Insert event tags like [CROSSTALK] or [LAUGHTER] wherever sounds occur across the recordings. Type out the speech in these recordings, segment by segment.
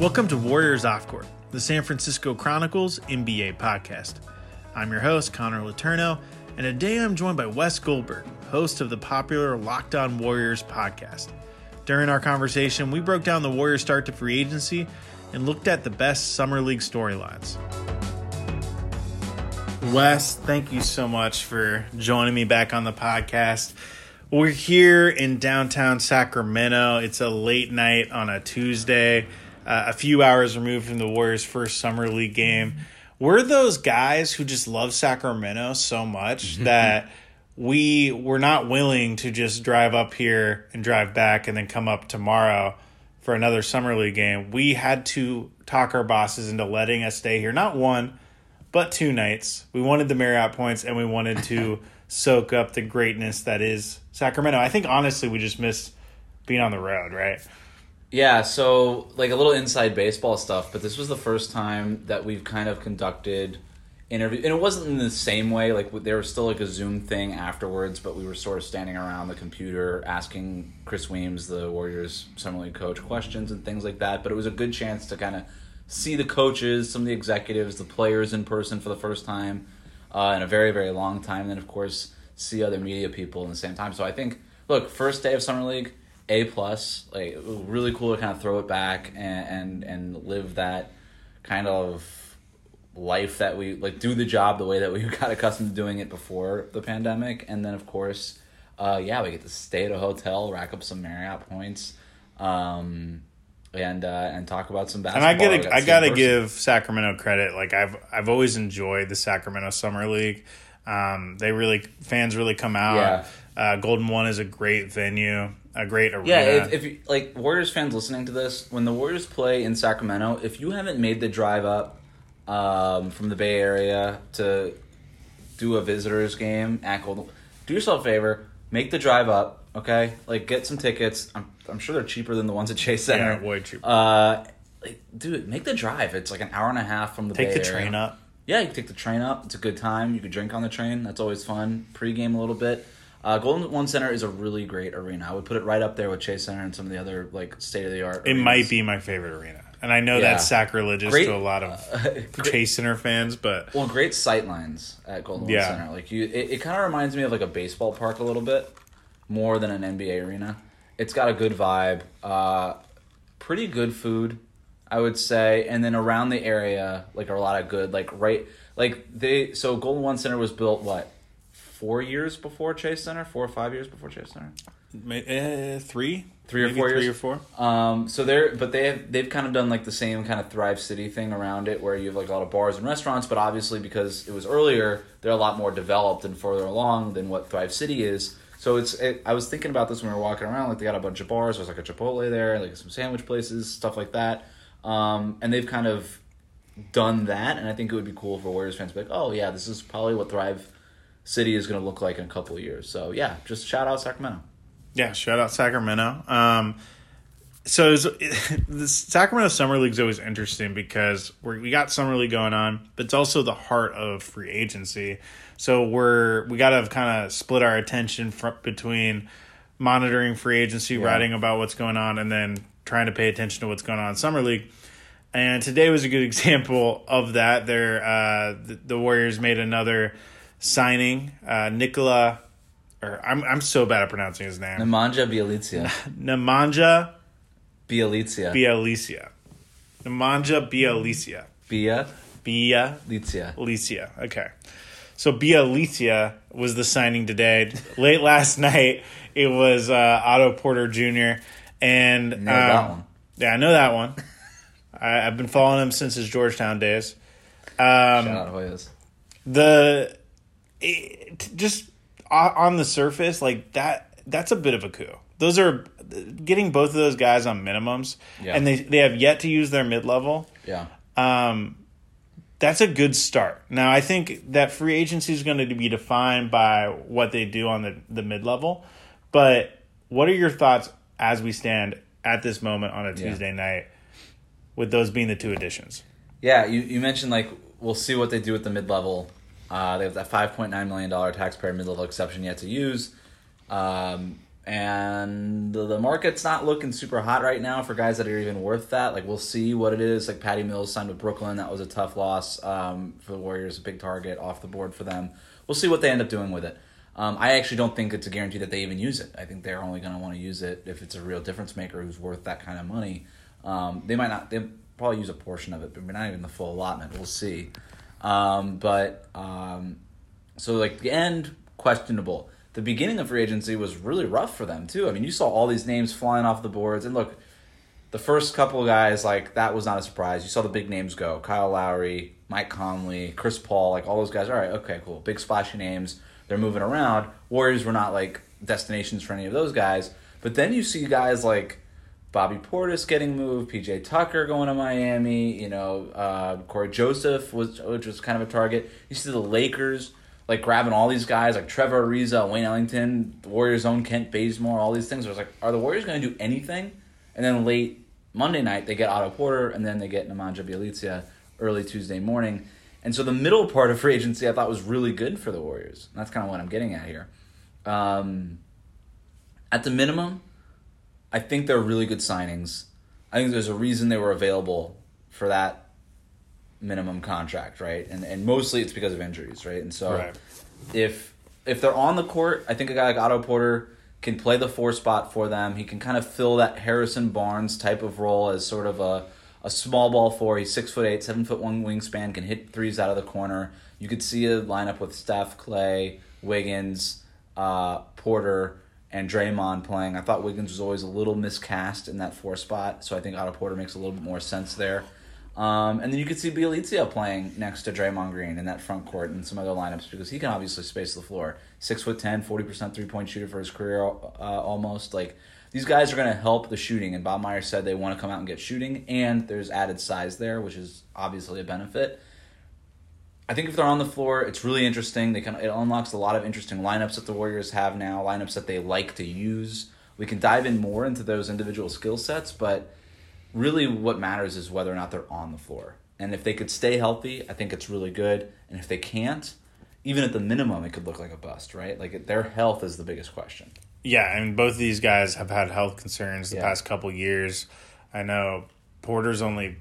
Welcome to Warriors Off Court, the San Francisco Chronicle's NBA podcast. I'm your host, Connor Letourneau, and today I'm joined by Wes Goldberg, host of the popular Locked On Warriors podcast. During our conversation, we broke down the Warriors' start to free agency and looked at the best Summer League storylines. Wes, thank you so much for joining me back on the podcast. We're here in downtown Sacramento. It's a late night on a Tuesday uh, a few hours removed from the Warriors' first summer league game. We're those guys who just love Sacramento so much Mm-hmm. that we were not willing to just drive up here and drive back and then come up tomorrow for another summer league game. We had to talk our bosses into letting us stay here, not one, but two nights. We wanted the Marriott points and we wanted to [LAUGHS] soak up the greatness that is Sacramento. I think honestly we just miss being on the road, right? Yeah, so like a little inside baseball stuff, but this was the first time that we've kind of conducted interview, and it wasn't in the same way. Like there was still like a Zoom thing afterwards, but we were sort of standing around the computer asking Kris Weems, the Warriors summer league coach, questions and things like that. But it was a good chance to kind of see the coaches, some of the executives, the players in person for the first time uh, in a very very long time. And then of course see other media people in the same time. So I think look, first day of summer league. A plus, like really cool to kind of throw it back and, and and live that kind of life that we like do the job the way that we [LAUGHS] got accustomed to doing it before the pandemic, and then of course, uh, yeah, we get to stay at a hotel, rack up some Marriott points, um, and uh, and talk about some And basketball. I gotta, I to see in gotta person. give Sacramento credit. Like I've, I've always enjoyed the Sacramento Summer League. Um, they really, fans really come out. Yeah. Uh, Golden One is a great venue, a great arena. Yeah, if, if like Warriors fans listening to this, when the Warriors play in Sacramento, if you haven't made the drive up um, from the Bay Area to do a visitors game at Golden, do yourself a favor, make the drive up. Okay, like get some tickets. I'm I'm sure they're cheaper than the ones at Chase Center. Yeah, way cheaper. Uh, like, dude, make the drive. It's like an hour and a half from the take Bay the Area. train up. Yeah, you can take the train up. It's a good time. You could drink on the train. That's always fun. Pre-game a little bit. Uh, Golden One Center is a really great arena. I would put it right up there with Chase Center and some of the other like state of the art. It might be my favorite arena, and I know Yeah. that's sacrilegious Great- to a lot of [LAUGHS] Chase Center fans, but well, great sight lines at Golden One Center. Like you, it, it kind of reminds me of like a baseball park a little bit more than an NBA arena. It's got a good vibe. Uh, pretty good food, I would say, and then around the area, like are a lot of good, like right, like they. So Golden One Center was built what four years before Chase Center, four or five years before Chase Center. uh, three, Three or four three years? or four. Um, so they're but they have they've kind of done like the same kind of Thrive City thing around it, where you have like a lot of bars and restaurants. But obviously, because it was earlier, they're a lot more developed and further along than what Thrive City is. So it's it, I was thinking about this when we were walking around. Like they got a bunch of bars. There's like a Chipotle there, like some sandwich places, stuff like that. Um, and they've kind of done that, and I think it would be cool for Warriors fans to be like, oh yeah, this is probably what Thrive City is going to look like in a couple of years. So yeah, just shout out Sacramento. Yeah, shout out Sacramento. Um, so it's, [LAUGHS] the Sacramento Summer League is always interesting because we're, we got Summer League going on, but it's also the heart of free agency. So we're we got to kind of split our attention fr- between monitoring free agency, writing about what's going on, and then trying to pay attention to what's going on in Summer League. And today was a good [LAUGHS] example of that. There, uh, the, the Warriors made another signing, uh, Nicola. Or I'm I'm so bad at pronouncing his name. Nemanja Bjelica. Nemanja Bjelica. Bielicia. Nemanja Bielicia. Bia Bielicia. Licia. Okay. So Bielicia was the signing today. [LAUGHS] Late last night, it was uh, Otto Porter Jr. And Know that um, one. Yeah, I know that one. [LAUGHS] I, I've been following him since his Georgetown days. Um, Shout out Hoyas. the it, just on the surface, like that, that's a bit of a coup. Those are getting both of those guys on minimums, Yeah. and they they have yet to use their mid level. Yeah. Um, that's a good start. Now, I think that free agency is going to be defined by what they do on the, the mid level. But what are your thoughts as we stand at this moment on a Tuesday night with those being the two additions? Yeah, you, you mentioned like we'll see what they do with the mid level. Uh, they have that five point nine million dollar taxpayer mid level exception yet to use, um, and the, the market's not looking super hot right now for guys that are even worth that. Like we'll see what it is. Like Patty Mills signed with Brooklyn, that was a tough loss um, for the Warriors, a big target off the board for them. We'll see what they end up doing with it. Um, I actually don't think it's a guarantee that they even use it. I think they're only going to want to use it if it's a real difference maker who's worth that kind of money. Um, they might not. They probably use a portion of it, but not even the full allotment. We'll see. Um, but um, so like the end questionable. The beginning of free agency was really rough for them too. I mean, you saw all these names flying off the boards, and look, the first couple of guys like that was not a surprise. You saw the big names go: Kyle Lowry, Mike Conley, Chris Paul, like all those guys. All right, okay, cool, big splashy names. They're moving around. Warriors were not like destinations for any of those guys. But then you see guys like Bobby Portis getting moved, PJ Tucker going to Miami. You know, uh, Cory Joseph was which was kind of a target. You see the Lakers like grabbing all these guys like Trevor Ariza, Wayne Ellington, the Warriors' own Kent Bazemore, all these things. I was like, are the Warriors going to do anything? And then late Monday night they get Otto Porter, and then they get Nemanja Bjelica early Tuesday morning. And so the middle part of free agency I thought was really good for the Warriors. And that's kind of what I'm getting at here. Um, at the minimum, I think they're really good signings. I think there's a reason they were available for that minimum contract, right? And and mostly it's because of injuries, right? And so Right. if if they're on the court, I think a guy like Otto Porter can play the four spot for them. He can kind of fill that Harrison Barnes type of role as sort of a a small ball four. He's six foot eight, seven foot one wingspan, can hit threes out of the corner. You could see a lineup with Steph, Klay, Wiggins, uh, Porter, and Draymond playing. I thought Wiggins was always a little miscast in that four spot, so I think Otto Porter makes a little bit more sense there. Um, and then you could see Bjelica playing next to Draymond Green in that front court and some other lineups because he can obviously space the floor. Six foot 10, 40% three point shooter for his career uh, almost. Like these guys are going to help the shooting. And Bob Myers said they want to come out and get shooting, and there's added size there, which is obviously a benefit. I think if they're on the floor, it's really interesting. They can it unlocks a lot of interesting lineups that the Warriors have now, lineups that they like to use. We can dive in more into those individual skill sets, but really what matters is whether or not they're on the floor. And if they could stay healthy, I think it's really good. And if they can't, even at the minimum, it could look like a bust, right? Like their health is the biggest question. Yeah, I and both of these guys have had health concerns the Yeah. past couple years. I know Porter's only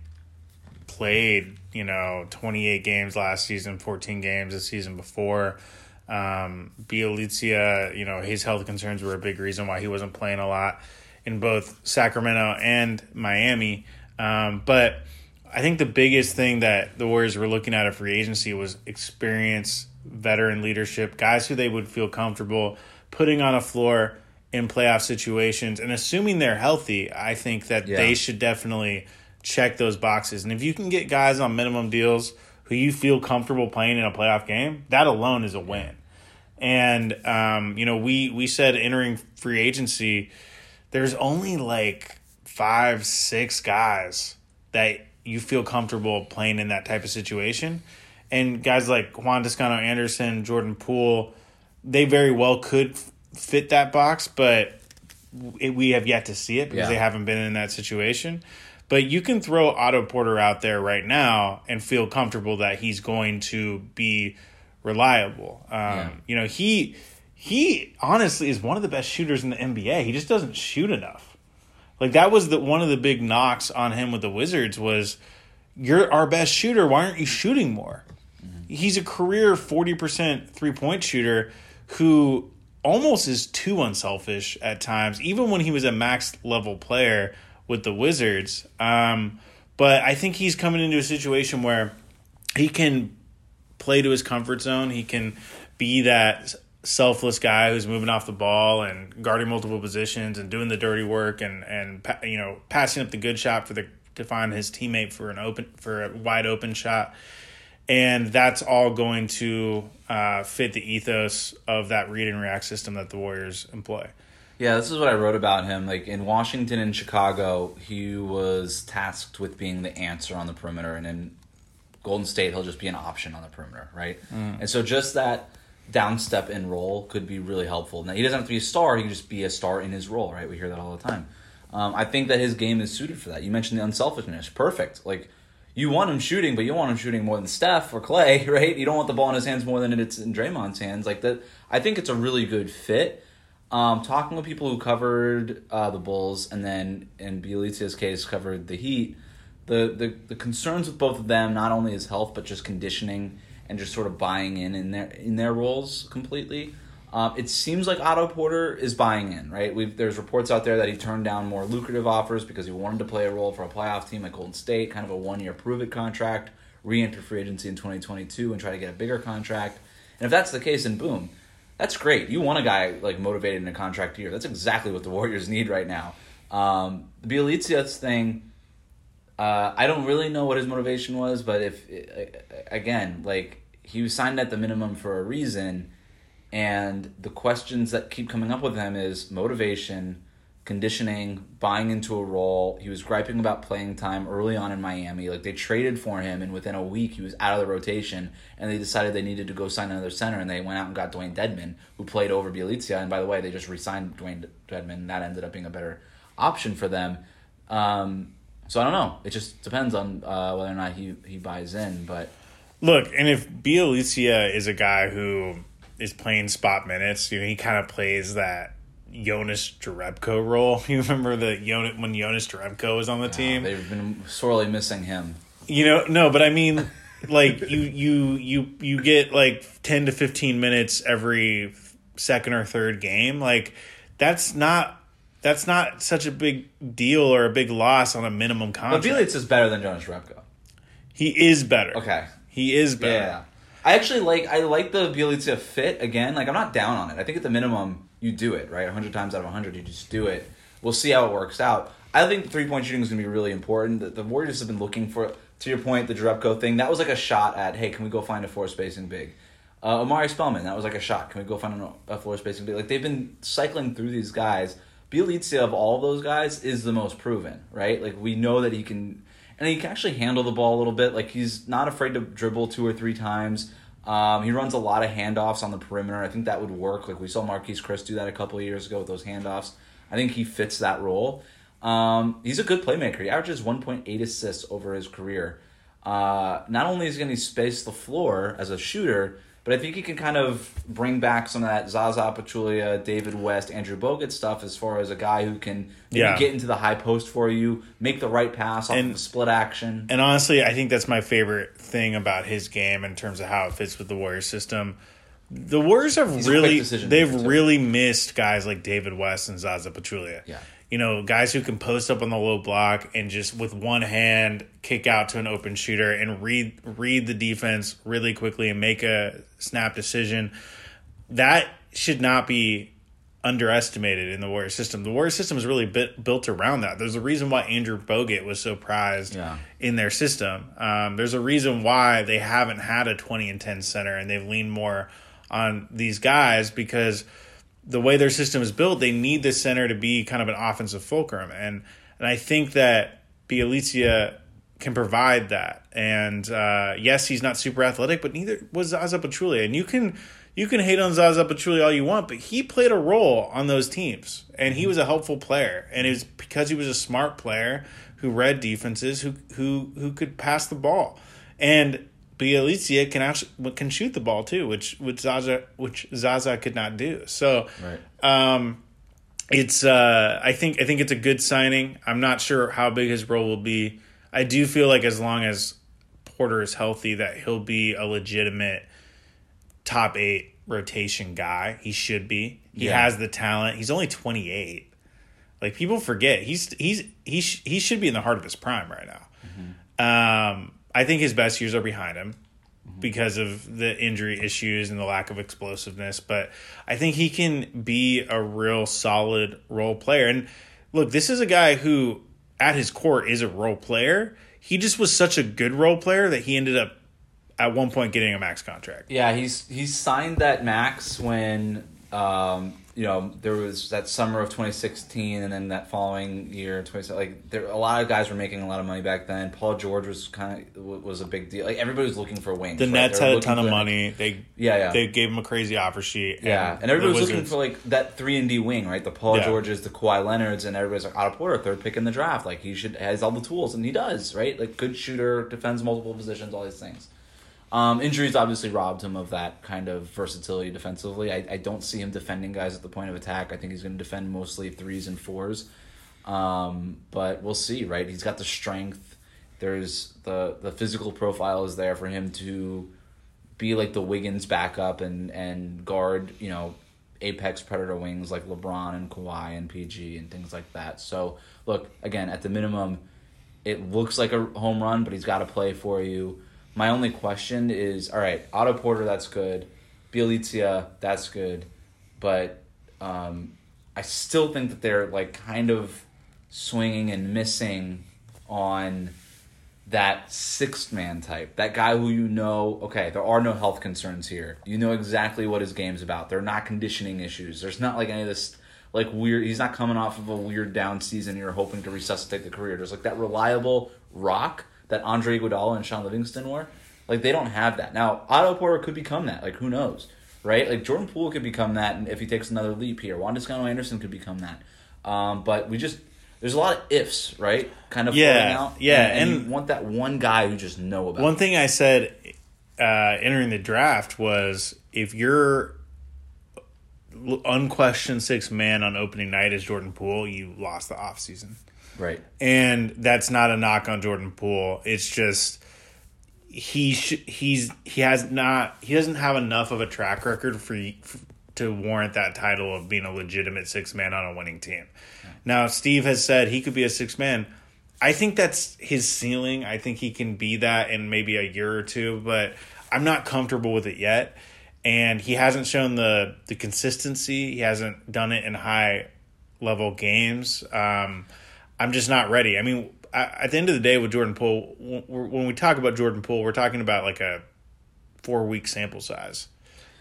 played, you know, 28 games last season, 14 games the season before. Um, Bjelica, you know, his health concerns were a big reason why he wasn't playing a lot in both Sacramento and Miami. Um, but I think the biggest thing that the Warriors were looking at at free agency was experience, veteran leadership, guys who they would feel comfortable putting on a floor in playoff situations. And assuming they're healthy, I think that Yeah. they should definitely check those boxes. And if you can get guys on minimum deals who you feel comfortable playing in a playoff game, that alone is a win. And um, you know, we we said entering free agency, there's only like five, six guys that you feel comfortable playing in that type of situation. And guys like Juan Toscano Anderson, Jordan Poole, they very well could fit that box, but it, we have yet to see it because Yeah. they haven't been in that situation. But you can throw Otto Porter out there right now and feel comfortable that he's going to be reliable. Um, Yeah. You know, he he honestly is one of the best shooters in the NBA. He just doesn't shoot enough. Like that was the one of the big knocks on him with the Wizards was you're our best shooter. Why aren't you shooting more? He's a career forty percent three point shooter who almost is too unselfish at times, even when he was a max level player with the Wizards. Um, but I think he's coming into a situation where he can play to his comfort zone. He can be that selfless guy who's moving off the ball and guarding multiple positions and doing the dirty work and and you know passing up the good shot for the to find his teammate for an open for a wide open shot. and that's all going to uh, fit the ethos of that read and react system that the Warriors employ. Yeah, this is what I wrote about him. Like in Washington and Chicago, he was tasked with being the answer on the perimeter, and in Golden State, he'll just be an option on the perimeter, right? Mm. And so just that downstep in role could be really helpful. Now he doesn't have to be a star; he can just be a star in his role, right? We hear that all the time. Um, I think that his game is suited for that. You mentioned the unselfishness, perfect. Like you want him shooting, but you want him shooting more than Steph or Klay, [LAUGHS] right? You don't want the ball in his hands more than it's in Draymond's hands. Like that, I think it's a really good fit. Um, talking with people who covered uh, the Bulls and then in Bjelica's case covered the Heat, the, the the concerns with both of them not only his health but just conditioning and just sort of buying in in their in their roles completely. Um, it seems like Otto Porter is buying in, right? We've, there's reports out there that he turned down more lucrative offers because he wanted to play a role for a playoff team like Golden State, kind of a one year prove it contract, re enter free agency in 2022 and try to get a bigger contract. And if that's the case, then boom, that's great. You want a guy like motivated in a contract year. That's exactly what the [LAUGHS] Warriors need right now. Um, the Bjelica's thing, uh, I don't really know what his motivation was, but if again, like he was signed at the minimum for a reason and the questions that keep coming up with him is motivation, conditioning, buying into a role. He was griping about playing time early on in Miami. Like they traded for him, and within a week he was out of the rotation. And they decided they needed to go sign another center, and they went out and got Dewayne Dedmon, who played over Bjelica. And by the way, they just re-signed Dewayne Dedmon. And that ended up being a better option for them. Um, so I don't know. It just depends on uh, whether or not he he buys in. But look, and if Bjelica is a guy who is playing spot minutes. You know, he kind of plays that Jonas Jerebko role. [LAUGHS] You remember the Jonas when Jonas Jerebko was on the team? They've been sorely missing him. You know, no, but I mean, like you you you you get like ten to fifteen minutes every second or third game. Like that's not. That's not such a big deal or a big loss on a minimum contract. But Bjelica is better than Jonas Jerebko. He is better. Okay. He is better. Yeah. I actually like I like the Bjelica fit again. Like I'm not down on it. I think at the minimum you do it right. 100 times out of 100 you just do it. We'll see how it works out. I think the three point shooting is going to be really important. The, the, Warriors have been looking for, to your point, the Jerebko thing. That was like a shot at, hey, can we go find a floor spacing big? Uh, Omari Spellman, that was like a shot. Can we go find a, a floor spacing big? Like they've been cycling through these guys. Bjelica of all those guys is the most proven, right? Like we know that he can, and he can actually handle the ball a little bit. Like he's not afraid to dribble two or three times. Um, he runs a lot of handoffs on the perimeter. I think that would work. Like we saw Marquese Chriss do that a couple of years ago with those handoffs. I think he fits that role. Um, he's a good playmaker. He averages 1.8 assists over his career. Uh, not only is he going to space the floor as a shooter, but I think he can kind of bring back some of that Zaza Pachulia, David West, Andrew Bogut stuff as far as a guy who can yeah. get into the high post for you, make the right pass off and, of the split action. And honestly, I think that's my favorite thing about his game in terms of how it fits with the Warriors system. The Warriors have He's really they've really missed guys like David West and Zaza Pachulia. Yeah you know, guys who can post up on the low block and just with one hand kick out to an open shooter and read read the defense really quickly and make a snap decision. That should not be underestimated in the Warrior system. The Warrior system is really bit, built around that. There's a reason why Andrew Bogut was so prized yeah. in their system. Um, there's a reason why they haven't had a 20 and 10 center and they've leaned more on these guys because – the way their system is built, they need the center to be kind of an offensive fulcrum, and and I think that Bjelica can provide that. And uh, yes, he's not super athletic, but neither was Zaza Pachulia. And you can you can hate on Zaza Pachulia all you want, but he played a role on those teams, and he was a helpful player. And it was because he was a smart player who read defenses, who who who could pass the ball, and Bjelica can actually can shoot the ball too, which which Zaza which Zaza could not do. So, right. um, it's uh, I think I think it's a good signing. I'm not sure how big his role will be. I do feel like as long as Porter is healthy, that he'll be a legitimate top eight rotation guy. He should be. He yeah. has the talent. He's only 28. Like people forget he's he's he sh- he should be in the heart of his prime right now. Mm-hmm. Um, I think his best years are behind him because of the injury issues and the lack of explosiveness. But I think he can be a real solid role player. And look, this is a guy who, at his core, is a role player. He just was such a good role player that he ended up at one point getting a max contract. Yeah, he's he's signed that max when um, you know there was that summer of 2016, and then that following year 20 like there a lot of guys were making a lot of money back then. Paul George was kind of was a big deal. Like everybody was looking for wings. The right? Nets had a ton of for- money. They Yeah, yeah. they gave him a crazy offer sheet. Yeah, and everybody was looking for like that three and D wing, right? The Paul Yeah. Georges, the Kawhi Leonards, and everybody's like Otto Porter, third pick in the draft. Like he should has all the tools, and he does, right? Like good shooter, defends multiple positions, all these things. Um, injuries obviously robbed him of that kind of versatility defensively. I, I don't see him defending guys at the point of attack. I think he's going to defend mostly threes and fours. Um, but we'll see, right? He's got the strength. There's the the physical profile is there for him to be like the Wiggins backup and and guard, you know, apex predator wings like LeBron and Kawhi and PG and things like that. So look, again, at the minimum, it looks like a home run, but he's got to play for you. My only question is, all right, Otto Porter, that's good. Bjelica, that's good, but um, I still think that they're like kind of swinging and missing on that sixth man type, that guy who you know, okay, there are no health concerns here. You know exactly what his game's about. There are not conditioning issues. There's not like any of this like weird. He's not coming off of a weird down season. You're hoping to resuscitate the career. There's like that reliable rock that Andre Iguodala and Shaun Livingston were. Like they don't have that now. Otto Porter could become that. Like who knows, right? Like Jordan Poole could become that, and if he takes another leap here, Juan Toscano Anderson could become that. Um, but we just there's a lot of ifs, right? Kind of Yeah, out. yeah, and, and and- you want that one guy who just know about. One thing I said uh, entering the draft was if you're unquestioned six man on opening night as Jordan Poole, you lost the offseason. Right? And that's not a knock on Jordan Poole. It's just he sh- he's he has not he doesn't have enough of a track record for, f to warrant that title of being a legitimate six man on a winning team. Now Steve has said he could be a six man. I think that's his ceiling. I think he can be that in maybe a year or two, but I'm not comfortable with it yet. And he hasn't shown the the consistency. He hasn't done it in high level games. Um, I'm just not ready. I mean, I, at the end of the day, with Jordan Poole, when we talk about Jordan Poole, we're talking about like a four week sample size.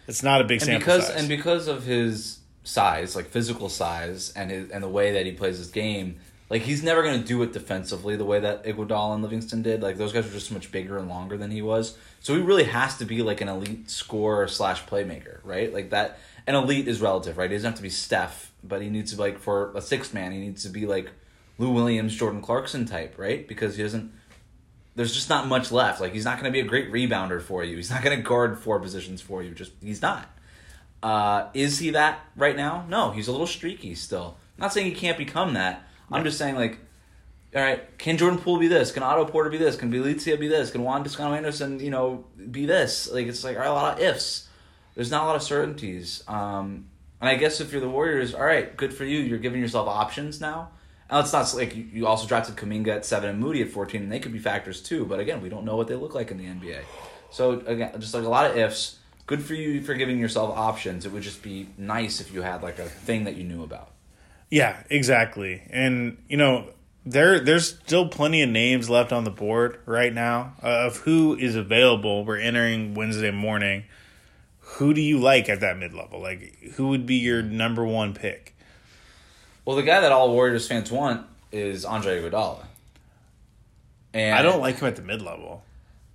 It's not a big And sample because size. and because of his size, like physical size, and his, and the way that he plays his game, like he's never going to do it defensively the way that Iguodala and Livingston did. Like those guys were just so much bigger and longer than he was. So he really has to be like an elite scorer slash playmaker, right? Like that. An elite is relative, right? He doesn't have to be Steph, but he needs to be like for a sixth man. He needs to be like Lou Williams, Jordan Clarkson type, right? Because he doesn't there's just not much left. Like he's not going to be a great rebounder for you. He's not going to guard four positions for you. Just he's not. Uh, is he that right now? No, he's a little streaky still. I'm not saying he can't become that. I'm just saying like, all right, can Jordan Poole be this? Can Otto Porter be this? Can Bjelica be this? Can Juan Toscano Anderson, you know, be this? Like it's like all right, a lot of ifs. There's not a lot of certainties. Um, and I guess if you're the Warriors, all right, good for you. You're giving yourself options now. It's not like you, you also drafted Kuminga at seven and Moody at fourteen, and they could be factors too. But again, we don't know what they look like in the NBA. So again, just like a lot of ifs. Good for you for giving yourself options. It would just be nice if you had like a thing that you knew about. Yeah, exactly. And you know, there there's still plenty of names left on the board right now uh, of who is available. We're entering Wednesday morning. Who do you like at that mid level? Like, who would be your number one pick? Well, the guy that all Warriors fans want is Andre Iguodala. And I don't like him at the mid level.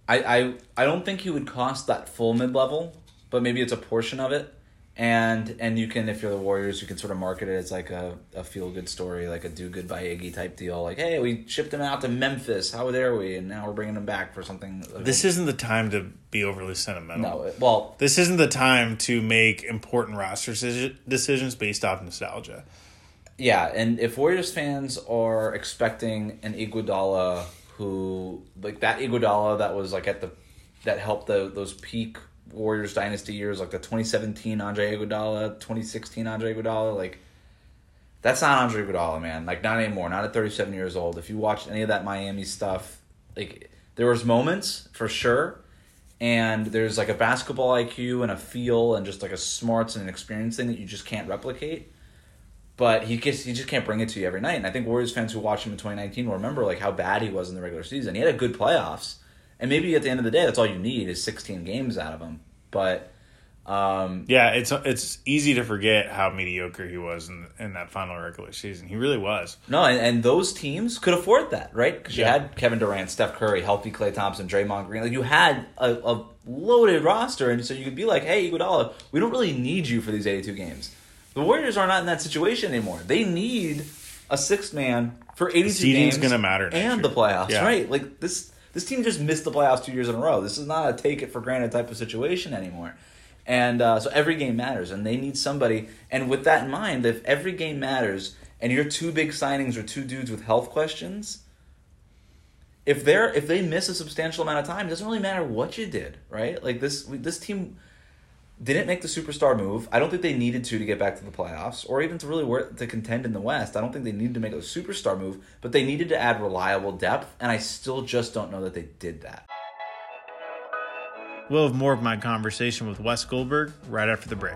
I, I I don't think he would cost that full mid level, but maybe it's a portion of it. And and you can if you're the Warriors, you can sort of market it as like a, a feel good story, like a do good by Iggy type deal. Like, hey, we shipped him out to Memphis. How dare we? And now we're bringing him back for something. This isn't the time to be overly sentimental. no. it- Well, This isn't the time to make important roster deci- decisions based off nostalgia. Yeah, and if Warriors fans are expecting an Iguodala who like that Iguodala that was like at the that helped the those peak Warriors dynasty years like the 2017 Andre Iguodala, 2016 Andre Iguodala like that's not Andre Iguodala, man. Like not anymore. Not at 37 years old. If you watched any of that Miami stuff, like there was moments for sure, and there's like a basketball IQ and a feel and just like a smarts and an experience thing that you just can't replicate but he gets he just can't bring it to you every night. And I think Warriors fans who watched him in 2019 will remember like how bad he was in the regular season. He had a good playoffs, And maybe at the end of the day, that's all you need is 16 games out of him. But um, Yeah, it's it's easy to forget how mediocre he was in in that final regular season. He really was. no, and, and those teams could afford that, right? Because you Yeah. had Kevin Durant, Steph Curry, healthy Klay Thompson, Draymond Green. Like you had a, a loaded roster, and so you could be like, "Hey, Iguodala, we don't really need you for these 82 games." The Warriors are not in that situation anymore. They need a sixth man for 82 Seeding's games. gonna matter next and year. the playoffs, Yeah. right? Like this, this team just missed the playoffs two years in a row. This is not a take it for granted type of situation anymore. And uh, so every game matters, and they need somebody. And with that in mind, if every game matters, and your two big signings are two dudes with health questions, if they're if they miss a substantial amount of time, it doesn't really matter what you did, right? Like this this team didn't make the superstar move. I don't think they needed to to get back to the playoffs or even to really work to contend in the West. I don't think they needed to make a superstar move, but they needed to add reliable depth, and I still just don't know that they did that. We'll have more of my conversation with Wes Goldberg right after the break.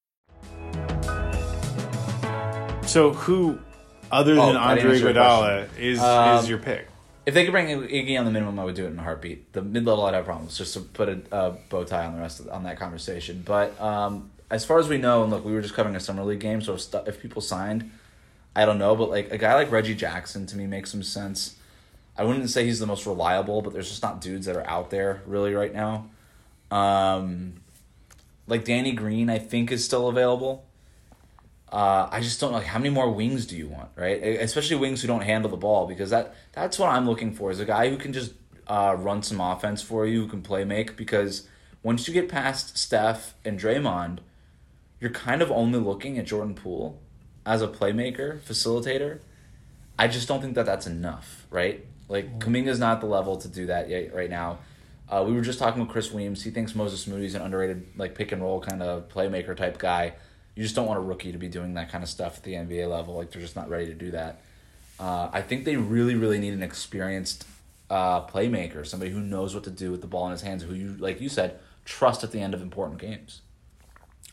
So who, other Oh, than I didn't Andre answer your Iguodala, is Um, is your pick? If they could bring Iggy on the minimum, I would do it in a heartbeat. The mid level, I'd have problems just to put a uh, bow tie on the rest of on that conversation. But um, as far as we know, and look, we were just covering a summer league game, so if, stu- if people signed, I don't know. But like a guy like Reggie Jackson to me makes some sense. I wouldn't say he's the most reliable, but there's just not dudes that are out there really right now. Um, like Danny Green, I think is still available. Uh, I just don't know like how many more wings do you want, right? Especially wings who don't handle the ball because that that's what I'm looking for is a guy who can just uh, run some offense for you, who can play make. Because once you get past Steph and Draymond, you're kind of only looking at Jordan Poole as a playmaker, facilitator. I just don't think that that's enough, right? Like Kuminga's not at the level to do that yet right now. Uh, we were just talking with Kris Weems. He thinks Moses Moody's an underrated like pick and roll kind of playmaker type guy. You just don't want a rookie to be doing that kind of stuff at the NBA level. Like they're just not ready to do that. Uh, I think they really, really need an experienced uh, playmaker, somebody who knows what to do with the ball in his hands, who you, like you said, trust at the end of important games.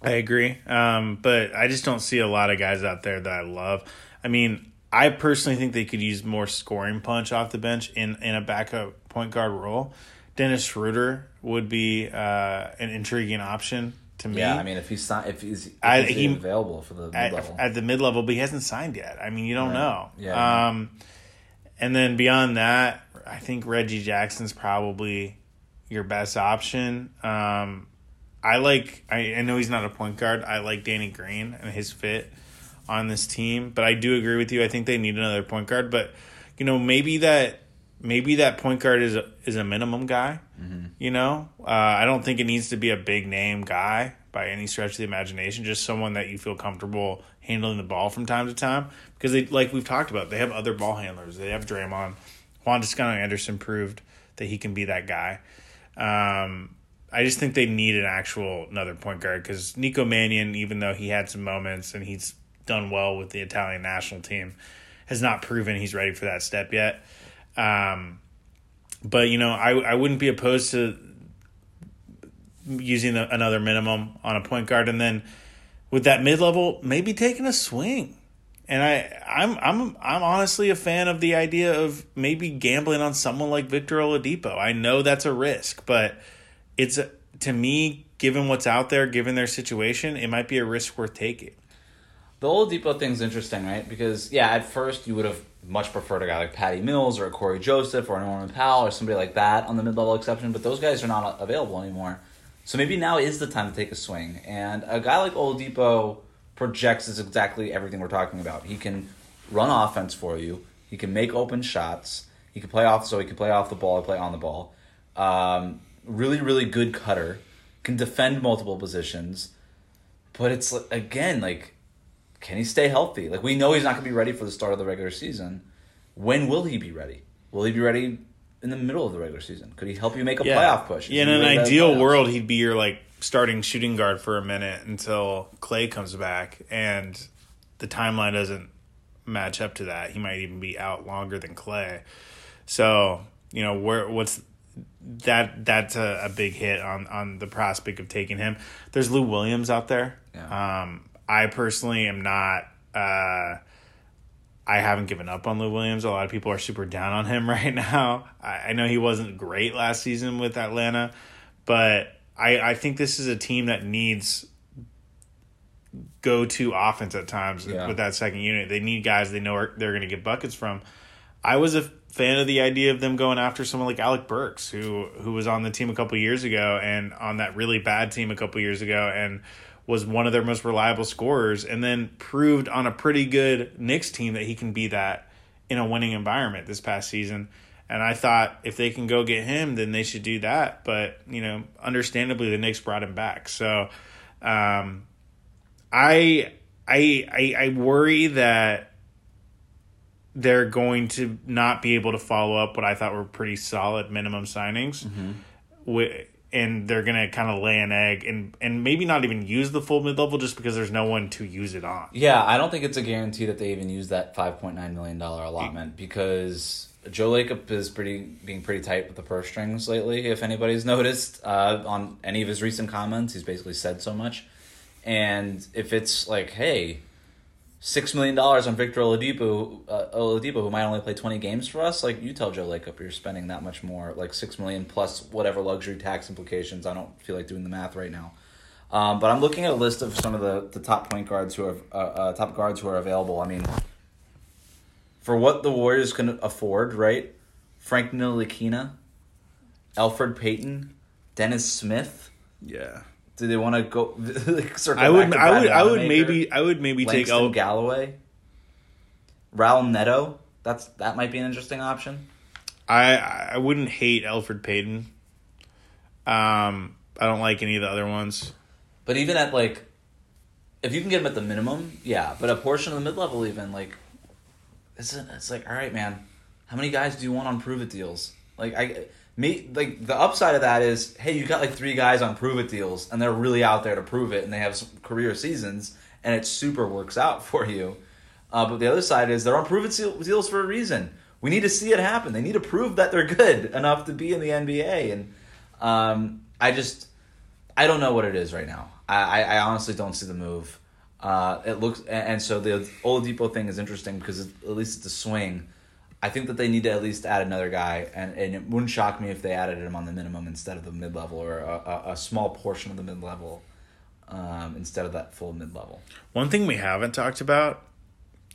I agree, um, but I just don't see a lot of guys out there that I love. I mean, I personally think they could use more scoring punch off the bench in in a backup point guard role. Dennis Schroeder would be uh, an intriguing option to me. Yeah, I mean, if he's si- if he's, if I- he's he- available for the mid at, level, at the mid level, but he hasn't signed yet. I mean, you don't Right. know. Yeah. Um, and then beyond that, I think Reggie Jackson's probably your best option. Um, I like. I, I know he's not a point guard. I like Danny Green and his fit on this team, but I do agree with you. I think they need another point guard. But you know, maybe that maybe that point guard is a, is a minimum guy. You know, uh, I don't think it needs to be a big name guy by any stretch of the imagination. Just someone that you feel comfortable handling the ball from time to time because they like we've talked about. They have other ball handlers. They have Draymond. Juan Toscano Anderson proved that he can be that guy. Um, I just think they need an actual another point guard because Nico Mannion, even though he had some moments and he's done well with the Italian national team, has not proven he's ready for that step yet. Um, but you know, I I wouldn't be opposed to using a, another minimum on a point guard, and then with that mid level, maybe taking a swing. And I, I'm, I'm, I'm honestly a fan of the idea of maybe gambling on someone like Victor Oladipo. I know that's a risk, but it's to me, given what's out there, given their situation, it might be a risk worth taking. The Oladipo thing's interesting, right? Because yeah, at first you would have much preferred a guy like Patty Mills or a Cory Joseph or Norman Powell or somebody like that on the mid level exception, but those guys are not available anymore. So maybe now is the time to take a swing. And a guy like Oladipo projects is exactly everything we're talking about. He can run offense for you. He can make open shots. He can play off, so he can play off the ball, play on the ball. Um, really, really good cutter. Can defend multiple positions. But it's again like can he stay healthy? Like we know he's not going to be ready for the start of the regular season. When will he be ready? Will he be ready in the middle of the regular season? Could he help you make a Yeah. playoff push? Yeah, in an ideal world, he'd be your like starting shooting guard for a minute until Klay comes back, and the timeline doesn't match up to that. He might even be out longer than Klay. So you know where what's that? That's a, a big hit on on the prospect of taking him. There's Lou Williams out there. Yeah. Um, I personally am not. Uh, I haven't given up on Lou Williams. A lot of people are super down on him [LAUGHS] right now. I, I know he wasn't great last season with Atlanta, but I, I think this is a team that needs go to offense at times Yeah. with that second unit. They need guys they know are, they're going to get buckets from. I was a fan of the idea of them going after someone like Alec Burks, who who was on the team a couple years ago and on that really bad team a couple years ago, and was one of their most reliable scorers, and then proved on a pretty good Knicks team that he can be that in a winning environment this past season. And I thought if they can go get him, then they should do that. But you know, understandably, the Knicks brought him back, so. Um, I I I, I worry that they're going to not be able to follow up what I thought were pretty solid minimum signings. Wi- and they're gonna kind of lay an egg and and maybe not even use the full mid level just because there's no one to use it on. Yeah, I don't think it's a guarantee that they even use that five point nine million dollar allotment because Joe Lacob is pretty being pretty tight with the purse strings lately. If anybody's [LAUGHS] noticed uh, on any of his recent comments, he's basically said so much. And if it's like, hey, six million dollars on Victor Oladipo, uh, Oladipo, who might only play twenty games for us, like you tell Joe Lacob, you're spending that much more, like six million plus whatever luxury tax implications. I don't feel like doing the math right now. Um, but I'm looking at a list of some of the, the top point guards who are uh, uh, top guards who are available. I mean, for what the Warriors can afford, right? Frank Ntilikina, Elfrid Payton, Dennis Smith. Yeah, Do they want to go? [LAUGHS] I would I would I would maybe I would maybe take Langston El Galloway, Raul Neto. That's that might be an interesting option. I I wouldn't hate Elfrid Payton. Um, I don't like any of the other ones. But even at like, if you can get him at the minimum, yeah. But a portion of the mid level, even like, it's it's like all right, man. How many guys do you want on prove it deals? Like I, me like the upside of that is, hey, you got like three guys on prove it deals, and they're really out there to prove it, and they have some career seasons, and it super works out [LAUGHS] for you. Uh, but the other side is they're on prove it deals for a reason. We need to see it happen. They need to prove that they're [LAUGHS] good enough to be in the NBA, and um, I just I don't know what it is right now. I, I, honestly don't see the move. Uh, it looks and, so the Oladipo thing is interesting because it, at least it's a swing. I think that they need to at least add another guy, and, and it wouldn't shock me if they added him on the minimum instead of the mid level or a, a, a small portion of the mid level um, instead of that full mid level. One thing we haven't talked about,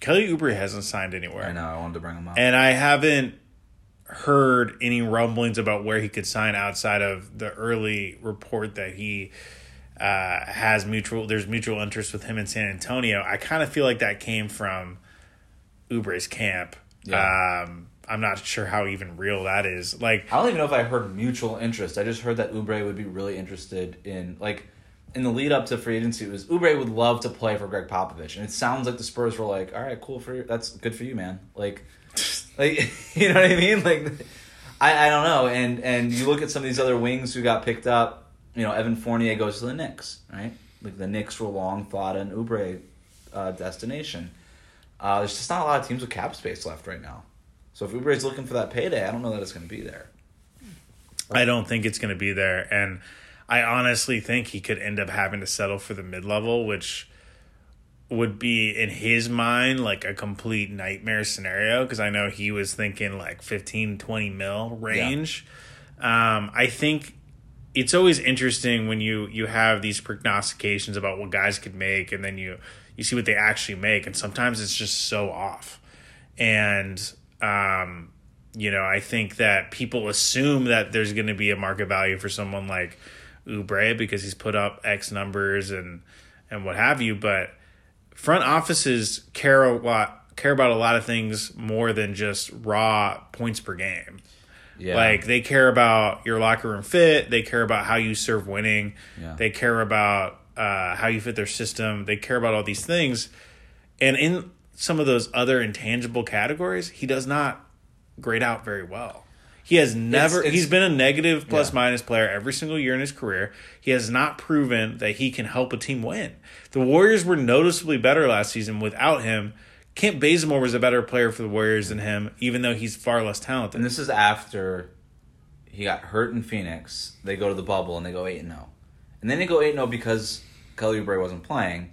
Kelly Oubre hasn't signed anywhere. I know I wanted to bring him up. And I haven't heard any rumblings about where he could sign outside of the early report that he uh, has mutual. There's mutual interest with him in San Antonio. I kind of feel like that came from Oubre's camp. Yeah. Um, I'm not sure how even real that is. Like, I don't even know if I heard mutual interest. I just heard that Oubre would be really interested in like in the lead up to free agency. It was Oubre would love to play for Gregg Popovich, and it sounds like the Spurs were like, "All right, cool for you. That's good for you, man." Like, [LAUGHS] like [LAUGHS] you know what I mean? Like, I I don't know. And and you look at some of these other wings who got picked up. You know, Evan Fournier goes to the Knicks, right? Like the Knicks were long thought an Oubre uh, destination. Uh, there's just not a lot of teams with cap space left right now. So if Oubre's looking for that payday, I don't know that it's going to be there. I don't think it's going to be there. And I honestly think he could end up having to settle for the mid level, which would be in his mind like a complete nightmare scenario because I know he was thinking like 15, 20 mil range. Um, I think it's always interesting when you you have these prognostications about what guys could make and then you you see what they actually make and sometimes it's just so off. And um you know, I think that people assume that there's going to be a market value for someone like Oubre because he's put up X numbers and and what have you, but front offices care a lot care about a lot of things more than just raw points per game. Yeah. Like they care about your locker room fit, they care about how you serve winning, Yeah. they care about uh, how you fit their system, they care about all these things. And in some of those other intangible categories, he does not grade out very well. He has never. it's- he's been a negative plus Yeah. minus player every single year in his career. He has not proven that he can help a team win. The Warriors were noticeably better last season without him. Kent Bazemore was a better player for the Warriors than him, even though he's far less talented. And this is after he got hurt in Phoenix. They go to the bubble and they go eight and zero, and then they go eight and zero because Kelly Oubre wasn't playing.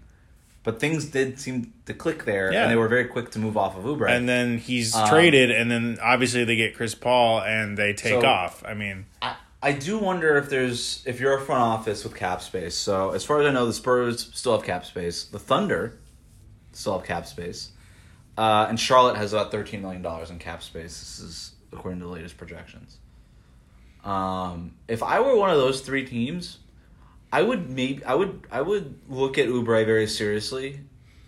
But things did seem to click there, Yeah. and they were very quick to move off of Oubre. and then he's Um, traded, and then obviously they get Chris Paul and they take So- off. I mean, I, I do wonder if there's if you're a front office with cap space. So as far as I know, the Spurs still have cap space. The Thunder still have cap space, uh, and Charlotte has about thirteen million dollars in cap space. This is according to the latest projections. Um, if I were one of those three teams, I would maybe I would I would look at Oubre very seriously,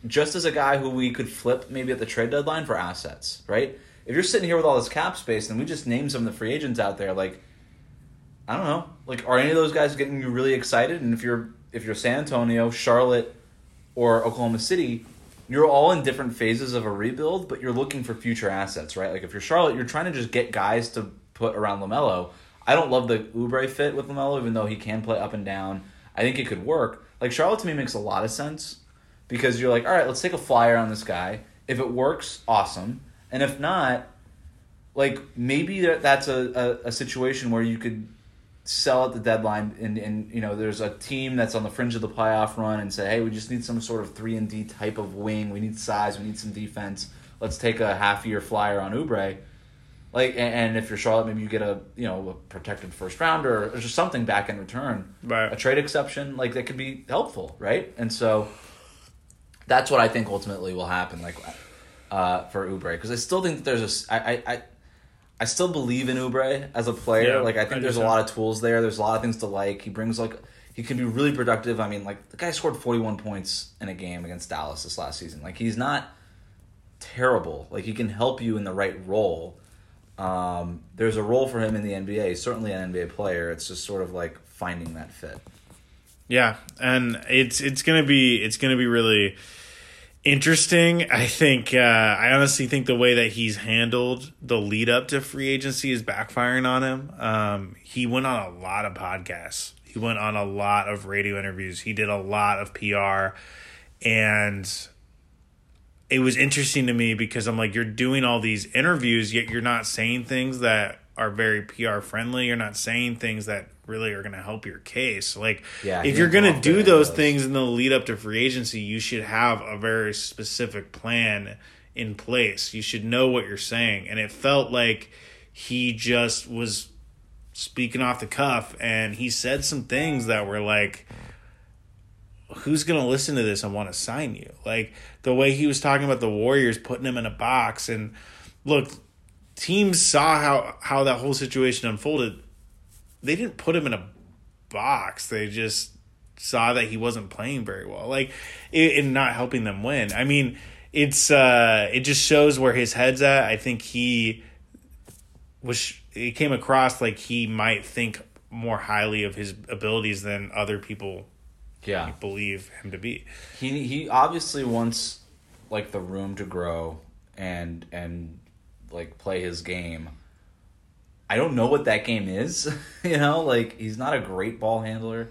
just as a guy who we could flip maybe at the trade deadline for assets. Right? If you're sitting here with all this cap space, and we just name some of the free agents out there, like I don't know. Like, are any of those guys getting you really excited? And if you're if you're San Antonio, Charlotte, or Oklahoma City, you're all in different phases of a rebuild, but you're looking for future assets, right? Like if you're Charlotte, you're trying to just get guys to put around LaMelo. I don't love the Oubre fit with LaMelo, even though he can play up and down. I think it could work. Like Charlotte to me makes a lot of sense because you're like, all right, let's take a flyer on this guy. If it works, awesome, and if not, like maybe that's a, a, a situation where you could sell at the deadline and, and you know there's a team that's on the fringe of the playoff run and say hey we just need some sort of 3 and D type of wing. We need size. We need some defense. Let's take a half year flyer on Oubre like and, if you're Charlotte maybe you get a you know a protected first rounder or just something back in return Right. a trade exception like that could be helpful right and so that's what I think ultimately will happen like uh, for Oubre, because I still think that there's a I I. I still believe in Oubre as a player. Yeah, like I I think do there's a lot of tools there. There's a lot of things to like. He brings like he can be really productive. I mean, like the guy scored 41 points in a game against Dallas this last season. Like he's not terrible. Like he can help you in the right role. Um, there's a role for him in the NBA. Certainly an NBA player. It's just sort of like finding that fit. Yeah, and it's it's gonna be it's gonna be really interesting. I think uh, I honestly think the way that he's handled the lead up to free agency is backfiring on him. Um, he went on a lot of podcasts. He went on a lot of radio interviews. He did a lot of PR, and it was interesting to me because I'm like, you're doing all these interviews, yet you're not saying things that are very PR friendly. You're not saying things that really are going to help your case. Like, Yeah, if you're going to do very those things in the lead up to free agency, you should have a very specific plan in place. You should know what you're saying. And it felt like he just was speaking off the cuff and he said some things that were like, who's going to listen to this and want to sign you? Like the way he was talking about the Warriors putting him in a box and look, teams saw how how that whole situation unfolded. They didn't put him in a box. They just saw that he wasn't playing very well. Like and not helping them win. I mean, it's uh it just shows where his head's at. I think he was it came across like he might think more highly of his abilities than other people Yeah. believe him to be. he he obviously wants like the room to grow and and like play his game. I don't know what that game is, [LAUGHS] you know. Like he's not a great ball handler.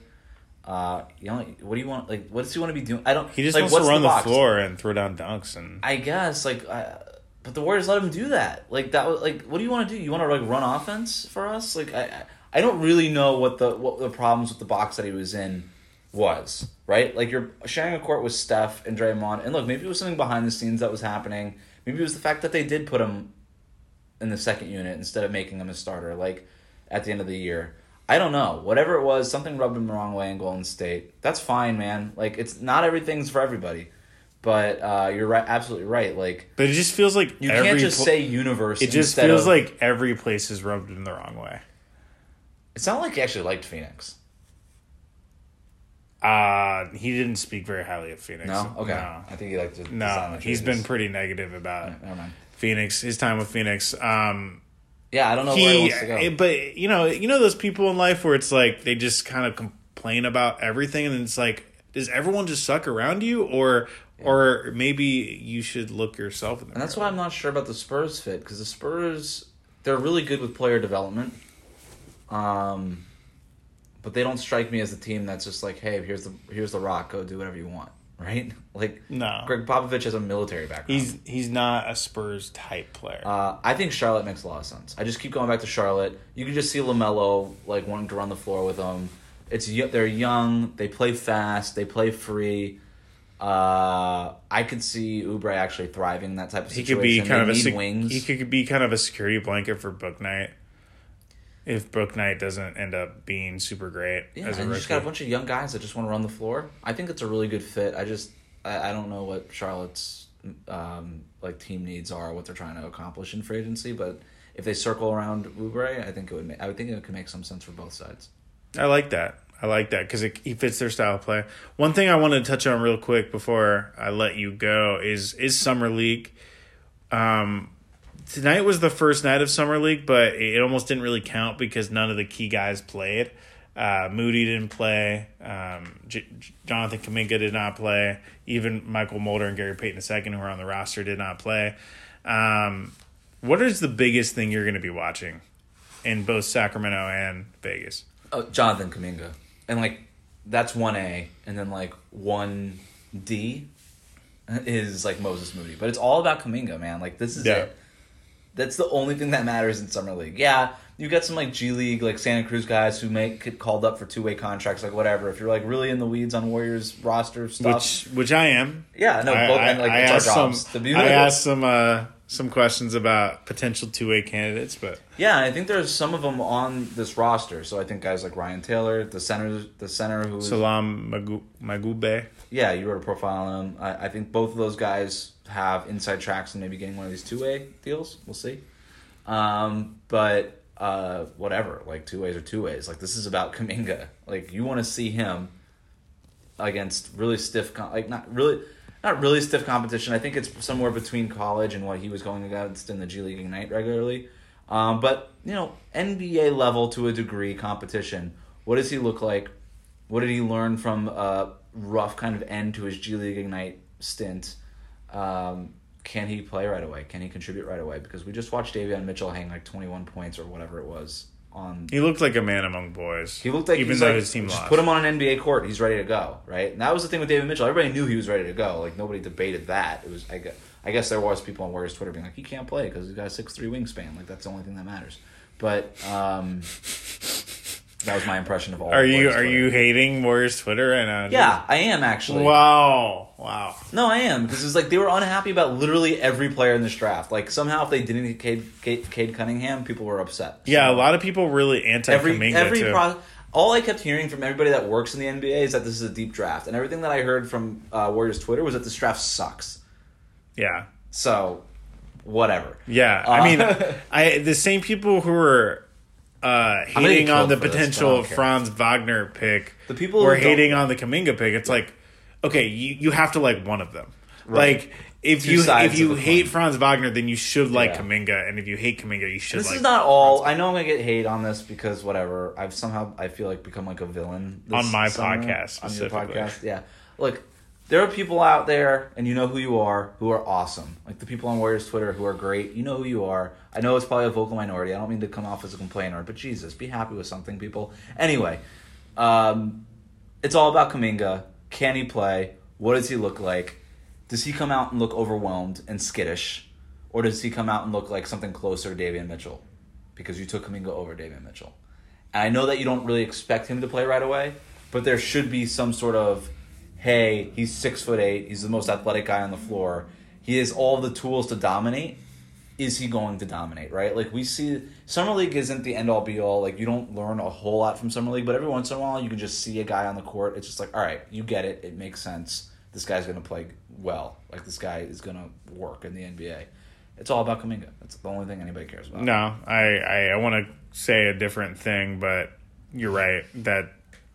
Uh, you know, what do you want? Like, what does he want to be doing? I don't. He just like, wants to run the, box? floor and throw down dunks and I guess like, I, but the Warriors let him do that. Like that was like, what do you want to do? You want to like run offense for us? Like I, I I don't really know what the what the problems with the box that he was in was. Right? Like you're sharing a court with Steph and Draymond, and look, maybe it was something behind the scenes that was happening. Maybe it was the fact that they did put him in the second unit instead of making him a starter. Like at the end of the year. I don't know. Whatever it was, something rubbed him the wrong way in Golden State. That's fine, man. Like it's not everything's for everybody. But uh, you're right, absolutely right. Like But it just feels like you can't just pl- say universe. It just feels of- like every place is rubbed in the wrong way. It's not like he actually liked Phoenix. Uh he didn't speak very highly of Phoenix. No, okay. No, I think he liked it. no he's been pretty negative about mind. Phoenix. His time with Phoenix. Um, Yeah, I don't know where he he, wants to go. eh, but you know, you know those people in life where it's like they just kind of complain about everything, and it's like, does everyone just suck around you, or or maybe you should look yourself in the and that's why I'm not sure about the Spurs fit because the Spurs they're really good with player development. Um, but they don't strike me as a team that's just like, hey, here's the here's the rock, go do whatever you want, [LAUGHS] right? Like, No. Gregg Popovich has a military background. He's he's not a Spurs type player. Uh, I think Charlotte makes a lot of sense. I just keep going back to Charlotte. You can just see LaMelo like wanting to run the floor with them. It's they're young. They play fast. They play free. Uh, I could see Oubre actually thriving in that type of situation. he could be kind They of a sec- wings. he could be kind of a security blanket for Bouknight. If Bouknight doesn't end up being super great yeah, as a and you just got a bunch of young guys that just want to run the floor. I think it's a really good fit. I just I, I don't know what Charlotte's um, like team needs are, what they're trying to accomplish in free agency, but if they circle around Oubre, I think it would. Make, I would think it could make some sense for both sides. I like that. I like that because he fits their style of play. One thing I wanted to touch on real quick before I let you go is is summer league. Um, tonight was the first night of summer league, but it almost didn't really count because none of the key guys played. Uh, Moody didn't play. Um, J- Jonathan Kuminga did not play. Even Mychal Mulder and Gary Payton II, who are on the roster, did not play. Um, what is the biggest thing you're going to be watching in both Sacramento and Vegas? Oh, Jonathan Kuminga, and like that's one A, and then like one D is like Moses Moody, but it's all about Kuminga, man. Like this is Yeah. it. That's the only thing that matters in summer league. Yeah, you got some like G League, like Santa Cruz guys who make get called up for two way contracts, like whatever. If you're like really in the weeds on Warriors roster stuff, which which I am. yeah, no, I, both, I, and, like I asked some. I asked some uh, some questions about potential two way candidates, but Yeah, I think there's some of them on this roster. So I think guys like Ryan Taylor, the center, the center who's Selom Magu- Mawugbe. Yeah, you wrote a profile on him. I, I think both of those guys have inside tracks and maybe getting one of these two way deals. We'll see. Um, but uh, whatever, like two ways or two ways. Like this is about Kuminga. Like you want to see him against really stiff, com- like not really, not really stiff competition. I think it's somewhere between college and what he was going against in the G League Ignite regularly. Um, but you know, NBA level to a degree competition. What does he look like? What did he learn from a rough kind of end to his G League Ignite stint? Um, can he play right away? Can he contribute right away? Because we just watched Davion Mitchell hang like twenty one points or whatever it was on. He looked like a man among boys. He looked like even though like, his team just lost. put him on an NBA court. He's ready to go, right? And that was the thing with Davion Mitchell. Everybody knew he was ready to go. Like nobody debated that. It was I guess, I guess there was people on Warriors Twitter being like, he can't play because he's got a six three wingspan. Like that's the only thing that matters. But um, that was my impression of all. Are you are Twitter. you hating Warriors Twitter right now? Yeah, I am actually. Wow. Wow. No, I am because it's like they were unhappy about literally every player in this draft. Like somehow, if they didn't get Cade, Cade, Cade Cunningham, people were upset. Yeah, a lot of people really anti every every too. pro- all I kept hearing from everybody that works in the NBA is that this is a deep draft, and everything that I heard from uh, Warriors Twitter was that this draft sucks. yeah. So, whatever. Yeah, Uh, I mean, [LAUGHS] I the same people who were uh, hating on the killed this, potential. Franz Wagner pick, The people were hating on the Kuminga pick. It's like, okay, you, you have to like one of them. Like if Two you if you hate coin. Franz Wagner, then you should like Yeah. Kuminga, and if you hate Kuminga, you should. This like is not all. I know I'm gonna get hate on this because whatever. I've somehow I feel like become like a villain this On my summer, podcast, On your podcast, yeah. Look, there are people out there, and you know who you are, who are awesome. Like the people on Warriors Twitter who are great. You know who you are. I know it's probably a vocal minority. I don't mean to come off as a complainer, but Jesus, be happy with something, people. Anyway, um, it's all about Kuminga. Can he play? What does he look like? Does he come out and look overwhelmed and skittish? Or does he come out and look like something closer to Davion Mitchell? Because you took Kuminga over Davion Mitchell. And I know that you don't really expect him to play right away, but there should be some sort of hey, he's six foot eight, he's the most athletic guy on the floor, he has all the tools to dominate. Is he going to dominate, right? Like we see Summer League isn't the end all be all. Like you don't learn a whole lot from Summer League, but every once in a while you can just see a guy on the court. It's just like, all right, you get it. It makes sense. This guy's gonna play well. Like this guy is gonna work in the NBA. It's all about Kuminga. That's the only thing anybody cares about. No, I I, I want to say a different thing, but you're right.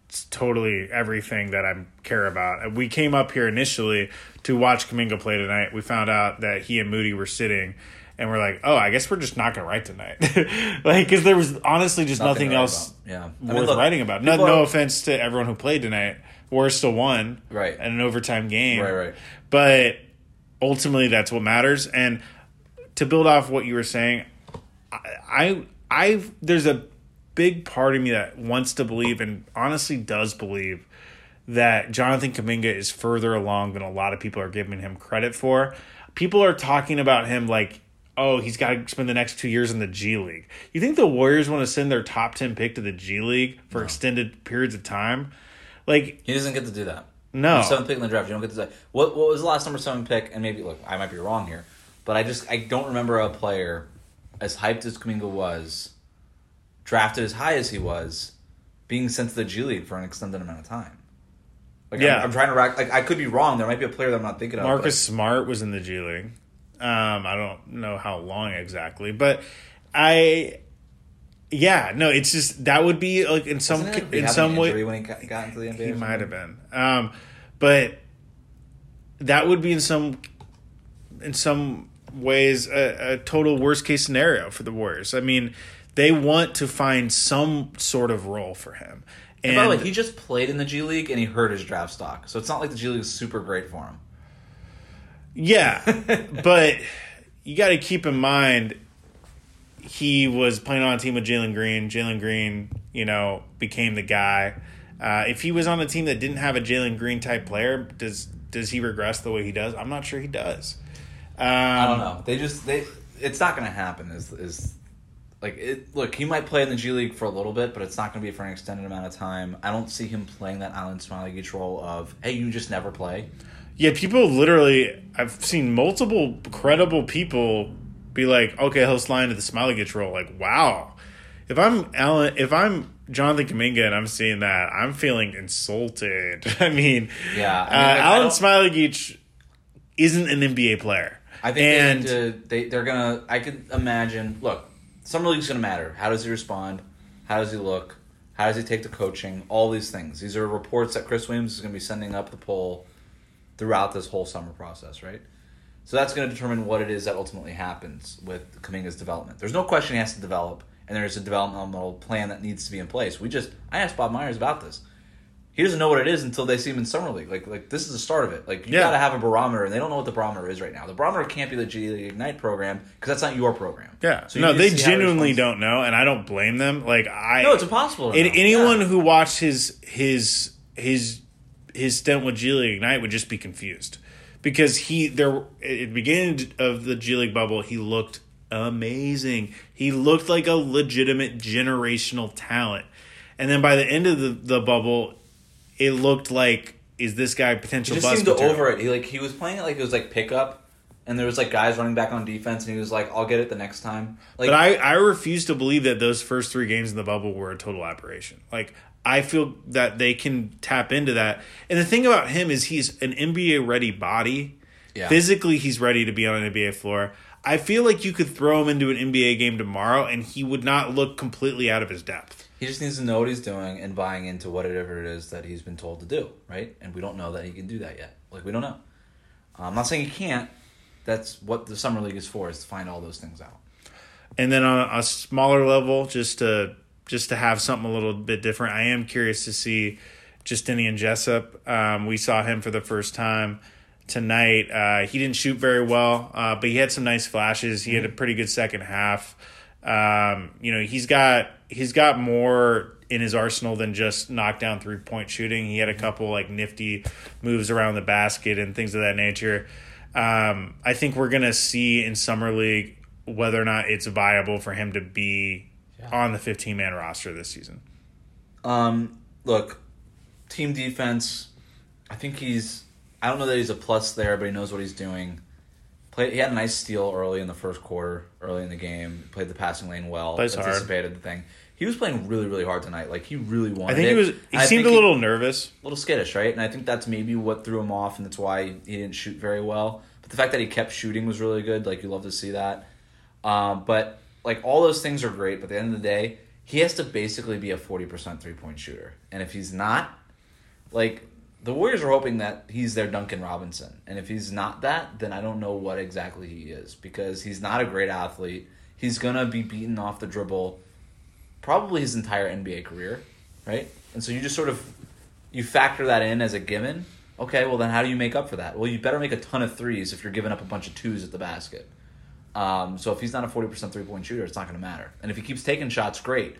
That's totally everything that I care about. We came up here initially to watch Kuminga play tonight. We found out that he and Moody were sitting, and we're like, oh, I guess we're just not gonna write tonight, [LAUGHS] like because there was honestly just Nothing nothing, else. Yeah. I worth mean, look, writing about. No, no are- offense to everyone who played tonight. We're still won, Right. in an overtime game, Right, right. But ultimately, that's what matters. And to build off what you were saying, I I there's a big part of me that wants to believe and honestly does believe that Jonathan Kuminga is further along than a lot of people are giving him credit for. People are talking about him like, oh, he's got to spend the next two years in the G League. You think the Warriors want to send their top 10 pick to the G League for extended periods of time? Like, He doesn't get to do that. no. Seventh pick in the draft, you don't get to say what. What was the last number seven pick? And maybe look, I might be wrong here, but I just I don't remember a player as hyped as Kuminga was, drafted as high as he was, being sent to the G League for an extended amount of time. Like Yeah. I'm, I'm trying to rack. Like I could be wrong. There might be a player that I'm not thinking of. Marcus Smart was in the G League. Um, I don't know how long exactly, but I, yeah, no, it's just that would be like in some in some way when he got, got into the NBA. he might have been, um, but that would be in some in some ways a, a total worst case scenario for the Warriors. I mean, they want to find some sort of role for him. And And by the way, he just played in the G League and he hurt his draft stock, so it's not like the G League is super great for him. Yeah, [LAUGHS] but you got to keep in mind he was playing on a team with Jalen Green. Jalen Green, you know, became the guy. Uh, if he was on a team that didn't have a Jalen Green type player, does does he regress the way he does? I'm not sure he does. Um, I don't know. They just they. It's not going to happen. Is is like it? Look, he might play in the G League for a little bit, but it's not going to be for an extended amount of time. I don't see him playing that Alen Smailagic role of hey, you just never play. Yeah, people literally. I've seen multiple credible people be like, "Okay, he'll slide into the Smiley gets role." Like, wow. If I'm Alan, if I'm Jonathan Kuminga and I'm seeing that, I'm feeling insulted. [LAUGHS] I mean, Yeah, I uh, mean, like, Alen Smailagic isn't an NBA player. I think and they to. They they're gonna. I could imagine. Look, summer league's gonna matter. How does he respond? How does he look? How does he take the coaching? All these things. These are reports that Kris Weems is gonna be sending up the poll throughout this whole summer process, right? So that's going to determine what it is that ultimately happens with Kuminga's development. There's no question he has to develop, and there's a developmental plan that needs to be in place. We just I asked Bob Myers about this. He doesn't know what it is until they see him in summer league. Like like this is the start of it. Like you Yeah. got to have a barometer, and they don't know what the barometer is right now. The barometer can't be the G League Ignite program because that's not your program. yeah, So you no, they see how he genuinely don't know, and I don't blame them. Like I, No, it's impossible. know. anyone Yeah. who watched his his his his stint with G League Ignite would just be confused because he there at the beginning of the G League bubble he looked amazing. He looked like a legitimate generational talent, and then by the end of the, the bubble, it looked like is this guy potential He just seemed to material? over it. He like he was playing it like it was like pickup, and there was like guys running back on defense, and he was like, "I'll get it the next time." Like But I, I refuse to believe that those first three games in the bubble were a total aberration. Like I feel that they can tap into that. And the thing about him is he's an NBA ready body. Yeah. Physically he's ready to be on an NBA floor. I feel like you could throw him into an NBA game tomorrow and he would not look completely out of his depth. He just needs to know what he's doing and buying into whatever it is that he's been told to do, right? And we don't know that he can do that yet. Like we don't know. I'm not saying he can't. That's what the summer league is for: is to find all those things out. And then on a smaller level, just to just to have something a little bit different, I am curious to see Justinian Jessup. Um, we saw him for the first time tonight. Uh, he didn't shoot very well, uh, but he had some nice flashes. He had a pretty good second half. Um, you know, he's got he's got more in his arsenal than just knockdown three point shooting. He had a couple like nifty moves around the basket and things of that nature. Um, I think we're gonna see in summer league whether or not it's viable for him to be on the 15 man roster this season. Um, look, team defense. I think he's. I don't know that he's a plus there, but he knows what he's doing. Play, he had a nice steal early in the first quarter, early in the game. Played the passing lane well. Plays hard. anticipated the thing. He was playing really, really hard tonight. Like he really wanted. I think it. he was. He I seemed a little nervous. a little skittish, right? And I think that's maybe what threw him off, and that's why he didn't shoot very well. But the fact that he kept shooting was really good. Like you love to see that. Um, but like all those things are great. But at the end of the day, he has to basically be a forty percent three point shooter, and if he's not, like the Warriors are hoping that he's their Duncan Robinson, and if he's not that, then I don't know what exactly he is because he's not a great athlete. He's gonna be beaten off the dribble probably his entire NBA career, right? And so you just sort of you factor that in as a given. Okay, well then how do you make up for that? Well, you better make a ton of threes if you're giving up a bunch of twos at the basket. Um, so if he's not a 40% three point shooter, it's not going to matter. And if he keeps taking shots, great.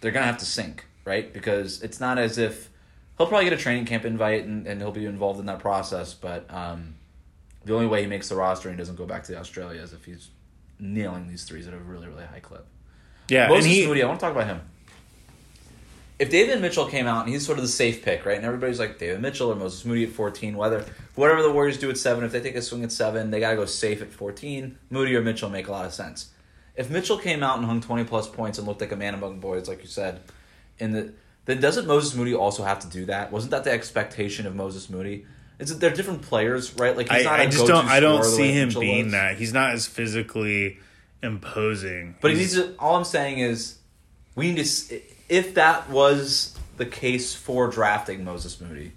They're going to have to sink, right? Because it's not as if he'll probably get a training camp invite and, and he'll be involved in that process. But um, the only way he makes the roster and doesn't go back to Australia is if he's nailing these threes at a really, really high clip. Yeah, Moses and he Moody, I want to talk about him. If Davion Mitchell came out and he's sort of the safe pick, right? And everybody's like Davion Mitchell or Moses Moody at fourteen, whether whatever the Warriors do at seven, if they take a swing at seven, they gotta go safe at fourteen. Moody or Mitchell make a lot of sense. If Mitchell came out and hung twenty plus points and looked like a man among boys, like you said, in the then doesn't Moses Moody also have to do that? Wasn't that the expectation of Moses Moody? Is It's they're different players, right? Like he's I, not I just don't I don't see him Mitchell being was. that. He's not as physically imposing. But he He's- needs to. All I'm saying is, we need to. If that was the case for drafting Moses Moody,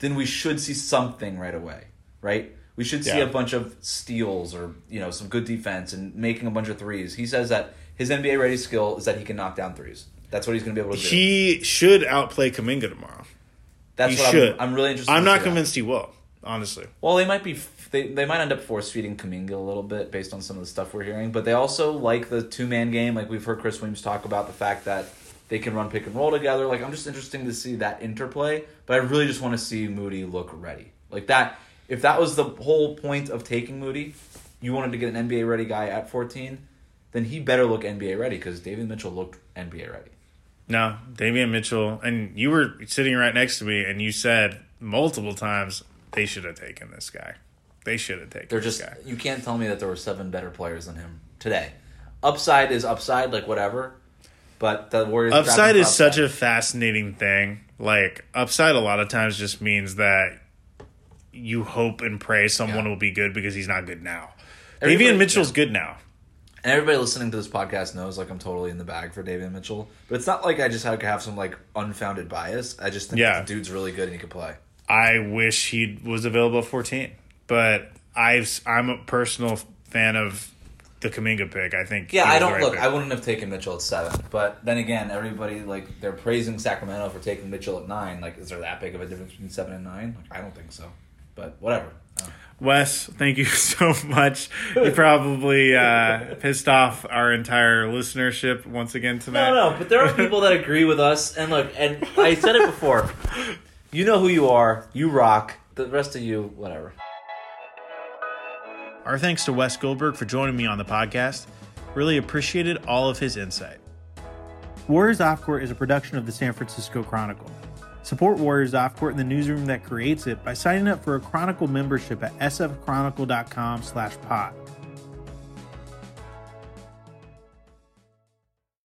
then we should see something right away, right? We should see Yeah. a bunch of steals or you know some good defense and making a bunch of threes. He says that his NBA ready skill is that he can knock down threes. That's what he's going to be able to do. he should outplay Kuminga tomorrow. That's he what should. I'm, I'm really interested. I'm not see that. convinced he will. Honestly, Well, they might be. They, they might end up force feeding Kuminga a little bit based on some of the stuff we're hearing, but they also like the two man game. Like we've heard Kris Weems talk about the fact that they can run pick and roll together. Like I'm just interested to see that interplay, but I really just want to see Moody look ready. Like that. If that was the whole point of taking Moody, you wanted to get an NBA ready guy at 14, then he better look NBA ready because Davion Mitchell looked NBA ready. No, Davion Mitchell, and you were sitting right next to me, and you said multiple times they should have taken this guy. They should have taken They're this just guy. you can't tell me that there were seven better players than him today. Upside is upside, like whatever. But the Warriors Upside is for such a fascinating thing. Like upside, a lot of times just means that you hope and pray someone Yeah. will be good because he's not good now. Everybody- Davion Mitchell's good now. And everybody listening to this podcast knows like I'm totally in the bag for Davion Mitchell. But it's not like I just have, have some like unfounded bias. I just think Yeah. the dude's really good and he could play. I wish he was available at 14, but I've I'm a personal fan of the Kuminga pick. I think. Yeah, I don't right look. pick. I wouldn't have taken Mitchell at seven, but then again, everybody like they're praising Sacramento for taking Mitchell at nine. Like, is there that big of a difference between seven and nine? Like, I don't think so. But whatever. Wes, thank you [LAUGHS] so much. You probably uh, pissed off our entire listenership once again tonight. No, no, but there are people that agree with us. And look, and I said it before. You know who you are. You rock. The rest of you, whatever. Our thanks to Wes Goldberg for joining me on the podcast. Really appreciated all of his insight. Warriors Off Court is a production of the San Francisco Chronicle. Support Warriors Off Court and the newsroom that creates it by signing up for a Chronicle membership at sfchronicle.com slash pod.